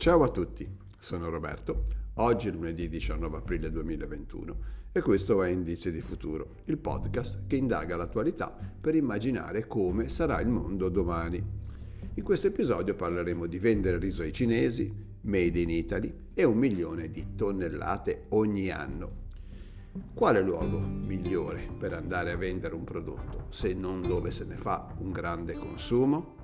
Ciao a tutti, sono Roberto. Oggi è lunedì 19 aprile 2021 e questo è Indice di Futuro, il podcast che indaga l'attualità per immaginare come sarà il mondo domani. In questo episodio parleremo di vendere riso ai cinesi, made in Italy e un milione di tonnellate ogni anno. Quale luogo migliore per andare a vendere un prodotto se non dove se ne fa un grande consumo?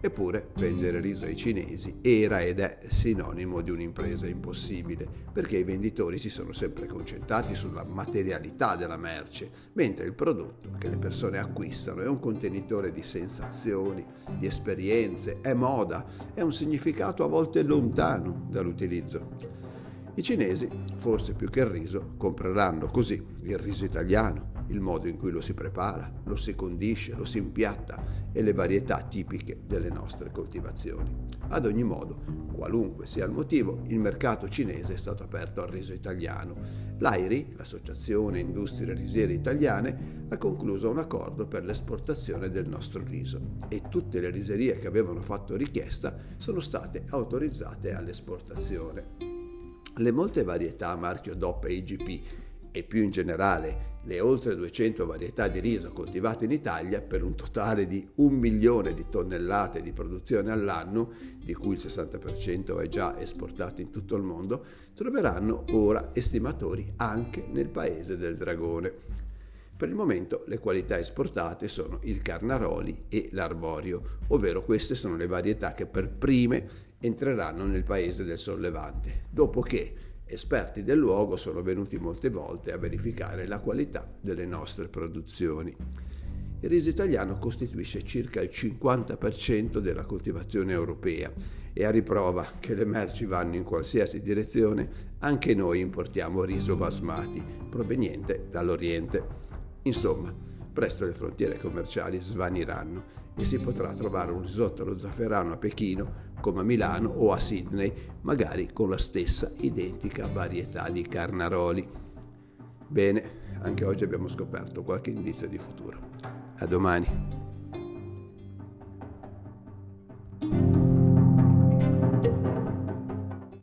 Eppure vendere riso ai cinesi era ed è sinonimo di un'impresa impossibile, perché i venditori si sono sempre concentrati sulla materialità della merce, mentre il prodotto che le persone acquistano è un contenitore di sensazioni, di esperienze, è moda, è un significato a volte lontano dall'utilizzo. I cinesi, forse più che il riso, compreranno così il riso italiano, il modo in cui lo si prepara, lo si condisce, lo si impiatta e le varietà tipiche delle nostre coltivazioni. Ad ogni modo, qualunque sia il motivo, il mercato cinese è stato aperto al riso italiano. L'AIRI, l'Associazione Industrie Risiere Italiane, ha concluso un accordo per l'esportazione del nostro riso e tutte le riserie che avevano fatto richiesta sono state autorizzate all'esportazione. Le molte varietà a marchio DOP e IGP e più in generale le oltre 200 varietà di riso coltivate in Italia per un totale di un milione di tonnellate di produzione all'anno, di cui il 60% è già esportato in tutto il mondo, troveranno ora estimatori anche nel paese del dragone. Per il momento le qualità esportate sono il Carnaroli e l'Arborio, ovvero queste sono le varietà che per prime entreranno nel paese del sollevante, dopo che esperti del luogo sono venuti molte volte a verificare la qualità delle nostre produzioni. Il riso italiano costituisce circa il 50% della coltivazione europea e a riprova che le merci vanno in qualsiasi direzione, anche noi importiamo riso basmati proveniente dall'Oriente. Insomma, presto le frontiere commerciali svaniranno e si potrà trovare un risotto allo zafferano a Pechino come a Milano o a Sydney, magari con la stessa identica varietà di carnaroli. Bene, anche oggi abbiamo scoperto qualche indizio di futuro. A domani.